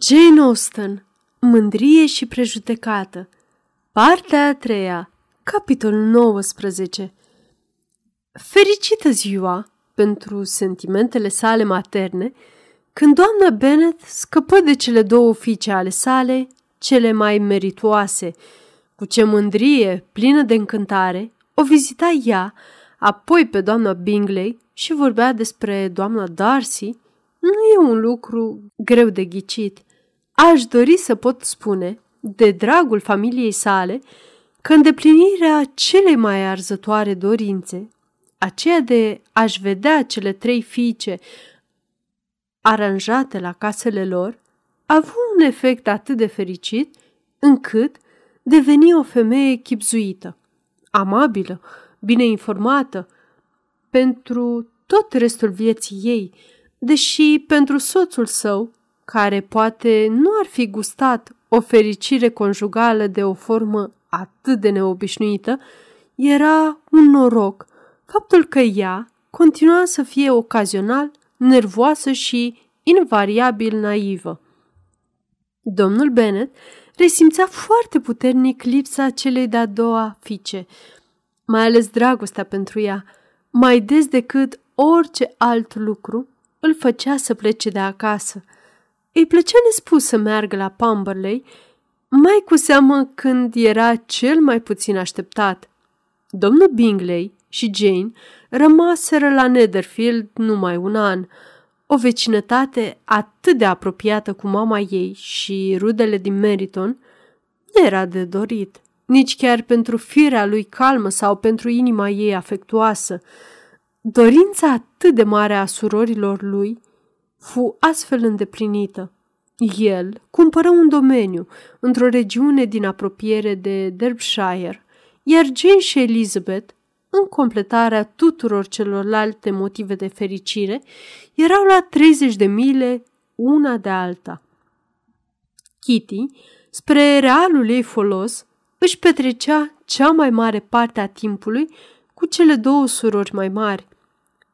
Jane Austen, Mândrie și prejudecată Partea a treia, capitolul 19 Fericită ziua pentru sentimentele sale materne, când doamna Bennet scăpă de cele două fiice ale sale, cele mai meritoase, cu ce mândrie, plină de încântare, o vizita ea, apoi pe doamna Bingley și vorbea despre doamna Darcy, nu e un lucru greu de ghicit. Aș dori să pot spune, de dragul familiei sale, că îndeplinirea celei mai arzătoare dorințe, aceea de a-și vedea cele trei fiice aranjate la casele lor, a avut un efect atât de fericit încât deveni o femeie chipzuită, amabilă, bine informată, pentru tot restul vieții ei, deși pentru soțul său, care poate nu ar fi gustat o fericire conjugală de o formă atât de neobișnuită, era un noroc faptul că ea continua să fie ocazional nervoasă și invariabil naivă. Domnul Bennet resimțea foarte puternic lipsa celei de-a doua fice, mai ales dragostea pentru ea, mai des decât orice alt lucru îl făcea să plece de acasă. Îi plăcea nespus să meargă la Pamberley, mai cu seamă când era cel mai puțin așteptat. Domnul Bingley și Jane rămaseră la Netherfield numai un an, o vecinătate atât de apropiată cu mama ei și rudele din Meriton nu era de dorit, nici chiar pentru firea lui calmă sau pentru inima ei afectuoasă. Dorința atât de mare a surorilor lui fu astfel îndeplinită. El cumpără un domeniu într-o regiune din apropiere de Derbyshire, iar Jane și Elizabeth, în completarea tuturor celorlalte motive de fericire, erau la 30 de mile una de alta. Kitty, spre realul ei folos, își petrecea cea mai mare parte a timpului cu cele două surori mai mari,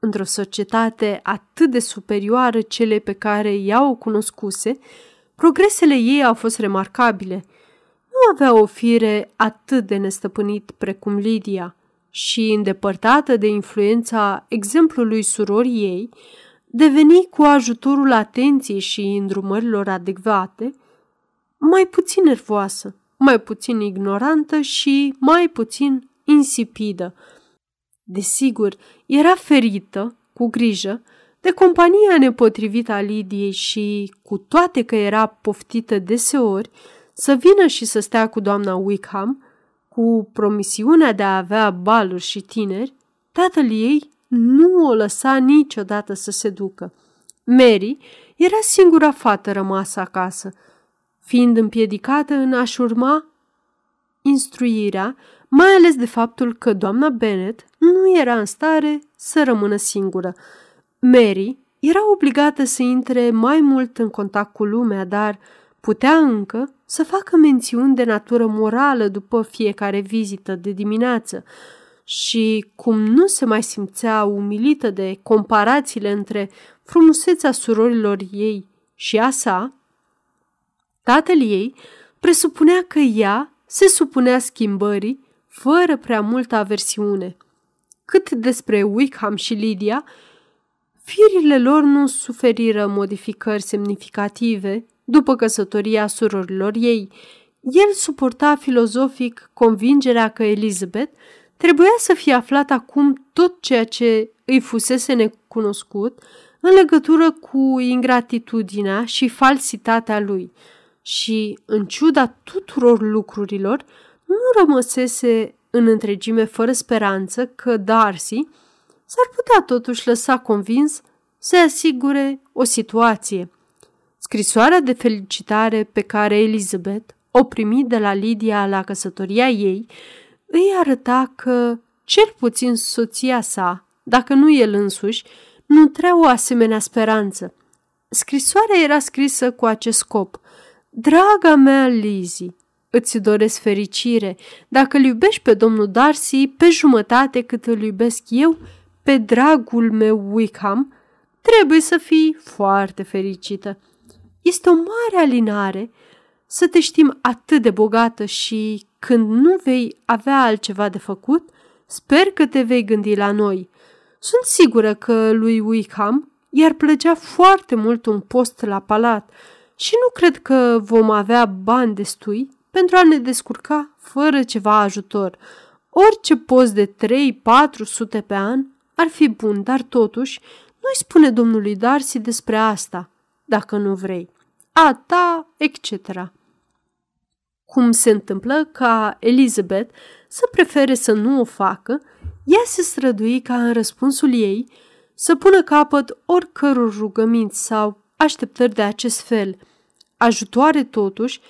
într-o societate atât de superioară cele pe care ea o cunoscuse, progresele ei au fost remarcabile. Nu avea o fire atât de nestăpânit precum Lydia și, îndepărtată de influența exemplului surorii ei, deveni cu ajutorul atenției și îndrumărilor adecvate mai puțin nervoasă, mai puțin ignorantă și mai puțin insipidă. Desigur, era ferită, cu grijă, de compania nepotrivită a Lidiei și, cu toate că era poftită deseori, să vină și să stea cu doamna Wickham, cu promisiunea de a avea baluri și tineri, tatăl ei nu o lăsa niciodată să se ducă. Mary era singura fată rămasă acasă, fiind împiedicată în a-și urma instruirea, mai ales de faptul că doamna Bennet nu era în stare să rămână singură. Mary era obligată să intre mai mult în contact cu lumea, dar putea încă să facă mențiuni de natură morală după fiecare vizită de dimineață și, cum nu se mai simțea umilită de comparațiile între frumusețea surorilor ei și a sa, tatăl ei presupunea că ea se supunea schimbării fără prea multă aversiune. Cât despre Wickham și Lydia, firile lor nu suferiră modificări semnificative după căsătoria surorilor ei. El suporta filozofic convingerea că Elizabeth trebuia să fie aflat acum tot ceea ce îi fusese necunoscut în legătură cu ingratitudinea și falsitatea lui și, în ciuda tuturor lucrurilor, nu rămăsese în întregime fără speranță că Darcy s-ar putea totuși lăsa convins să asigure o situație. Scrisoarea de felicitare pe care Elizabeth o primi de la Lydia la căsătoria ei îi arăta că, cel puțin soția sa, dacă nu el însuși, nutrea o asemenea speranță. Scrisoarea era scrisă cu acest scop. Draga mea Lizzie, îți doresc fericire. Dacă îl iubești pe domnul Darcy pe jumătate cât îl iubesc eu, pe dragul meu Wickham, trebuie să fii foarte fericită. Este o mare alinare să te știm atât de bogată și când nu vei avea altceva de făcut, sper că te vei gândi la noi. Sunt sigură că lui Wickham i-ar plăcea foarte mult un post la palat și nu cred că vom avea bani destui pentru a ne descurca fără ceva ajutor. Orice post de 3-400 pe an ar fi bun, dar totuși nu-i spune domnului Darcy despre asta, dacă nu vrei. A ta, etc. Cum se întâmplă ca Elizabeth să prefere să nu o facă, ea se strădui ca în răspunsul ei să pună capăt oricăror rugăminți sau așteptări de acest fel, ajutoare totuși,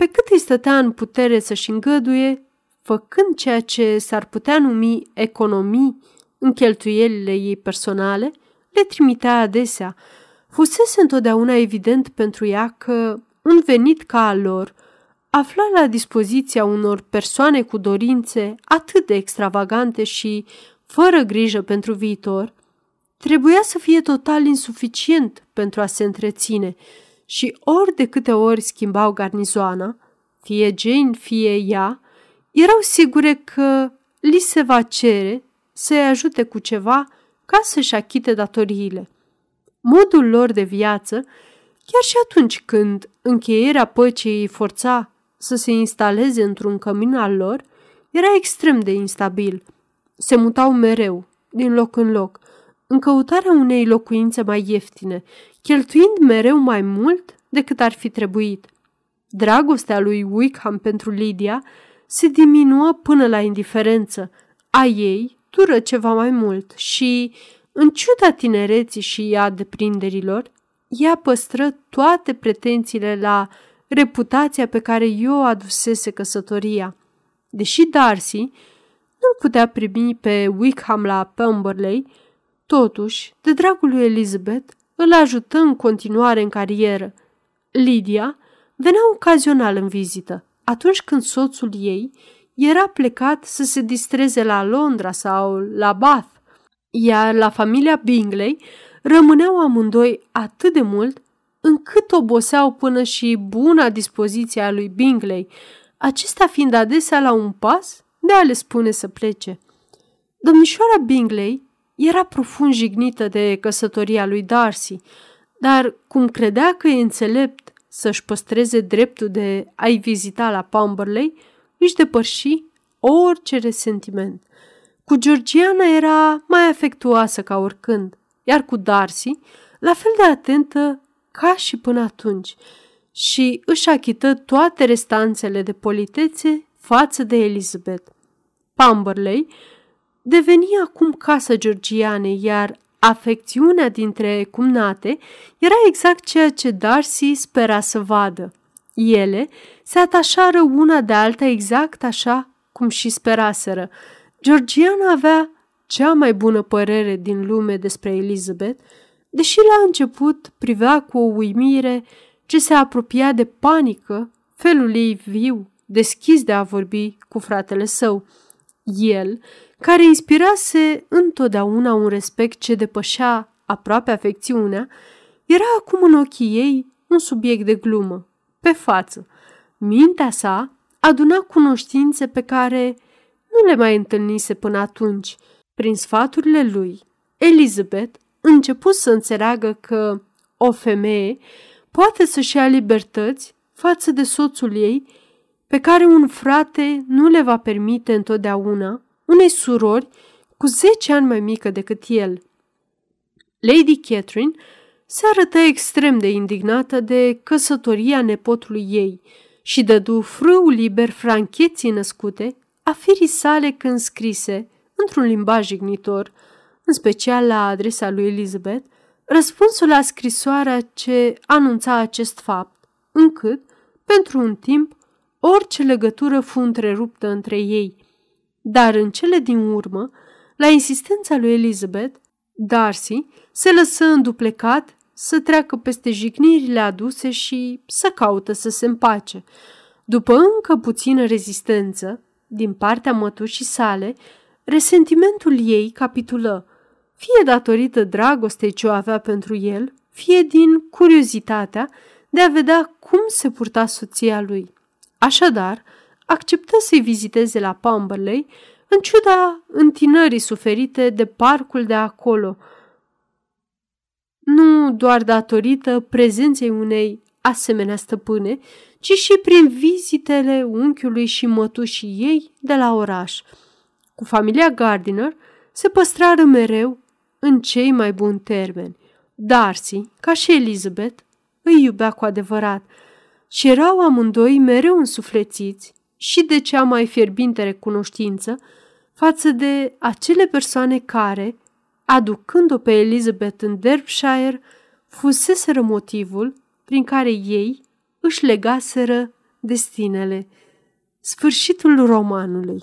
pe cât îi stătea în putere să-și îngăduie, făcând ceea ce s-ar putea numi economii în cheltuielile ei personale, le trimitea adesea. Fusese întotdeauna evident pentru ea că un venit ca al lor, afla la dispoziția unor persoane cu dorințe atât de extravagante și fără grijă pentru viitor, trebuia să fie total insuficient pentru a se întreține și ori de câte ori schimbau garnizoana, fie Jane, fie ea, erau sigure că li se va cere să-i ajute cu ceva ca să-și achite datoriile. Modul lor de viață, chiar și atunci când încheierea păcii îi forța să se instaleze într-un cămin al lor, era extrem de instabil. Se mutau mereu, din loc în loc, în căutarea unei locuințe mai ieftine, cheltuind mereu mai mult decât ar fi trebuit. Dragostea lui Wickham pentru Lydia se diminuă până la indiferență. A ei dură ceva mai mult și, în ciuda tinereții și a deprinderilor, ea păstră toate pretențiile la reputația pe care eu adusese căsătoria. Deși Darcy nu-l putea primi pe Wickham la Pemberley, totuși, de dragul lui Elizabeth, îl ajută în continuare în carieră. Lydia venea ocazional în vizită, atunci când soțul ei era plecat să se distreze la Londra sau la Bath, iar la familia Bingley rămâneau amândoi atât de mult încât oboseau până și buna dispoziție a lui Bingley, acesta fiind adesea la un pas de a le spune să plece. Domnișoara Bingley era profund jignită de căsătoria lui Darcy, dar cum credea că e înțelept să-și păstreze dreptul de a-i vizita la Pumberley, își depărși orice resentiment. Cu Georgiana era mai afectuoasă ca oricând, iar cu Darcy, la fel de atentă ca și până atunci, și își achită toate restanțele de politețe față de Elizabeth. Pumberley deveni acum casa georgianei, iar afecțiunea dintre cumnate era exact ceea ce Darcy spera să vadă. Ele se atașară una de alta exact așa cum și speraseră. Georgiana avea cea mai bună părere din lume despre Elizabeth, deși la început privea cu o uimire ce se apropia de panică felul ei viu, deschis de a vorbi cu fratele său. El, care inspirase întotdeauna un respect ce depășea aproape afecțiunea, era acum în ochii ei un subiect de glumă, pe față. Mintea sa aduna cunoștințe pe care nu le mai întâlnise până atunci. Prin sfaturile lui, Elizabeth început să înțeleagă că o femeie poate să-și ia libertăți față de soțul ei pe care un frate nu le va permite întotdeauna unei surori cu zece ani mai mică decât el. Lady Catherine se arătă extrem de indignată de căsătoria nepotului ei și dădu frâu liber francheții născute a firii sale când scrise, într-un limbaj jignitor, în special la adresa lui Elizabeth, răspunsul la scrisoarea ce anunța acest fapt, încât, pentru un timp, orice legătură fu întreruptă între ei. Dar în cele din urmă, la insistența lui Elizabeth, Darcy se lăsă înduplecat să treacă peste jignirile aduse și să caută să se împace. După încă puțină rezistență, din partea mătușii sale, resentimentul ei capitulă, fie datorită dragostei ce o avea pentru el, fie din curiozitatea de a vedea cum se purta soția lui. Așadar, acceptă să-i viziteze la Pamberley, în ciuda întinării suferite de parcul de acolo, nu doar datorită prezenței unei asemenea stăpâne, ci și prin vizitele unchiului și mătușii ei de la oraș. Cu familia Gardiner se păstrară mereu în cei mai buni termeni. Darcy, ca și Elizabeth, îi iubea cu adevărat și erau amândoi mereu însuflețiți și de cea mai fierbinte recunoștință față de acele persoane care, aducând-o pe Elizabeth în Derbyshire, fuseseră motivul prin care ei își legaseră destinele. Sfârșitul romanului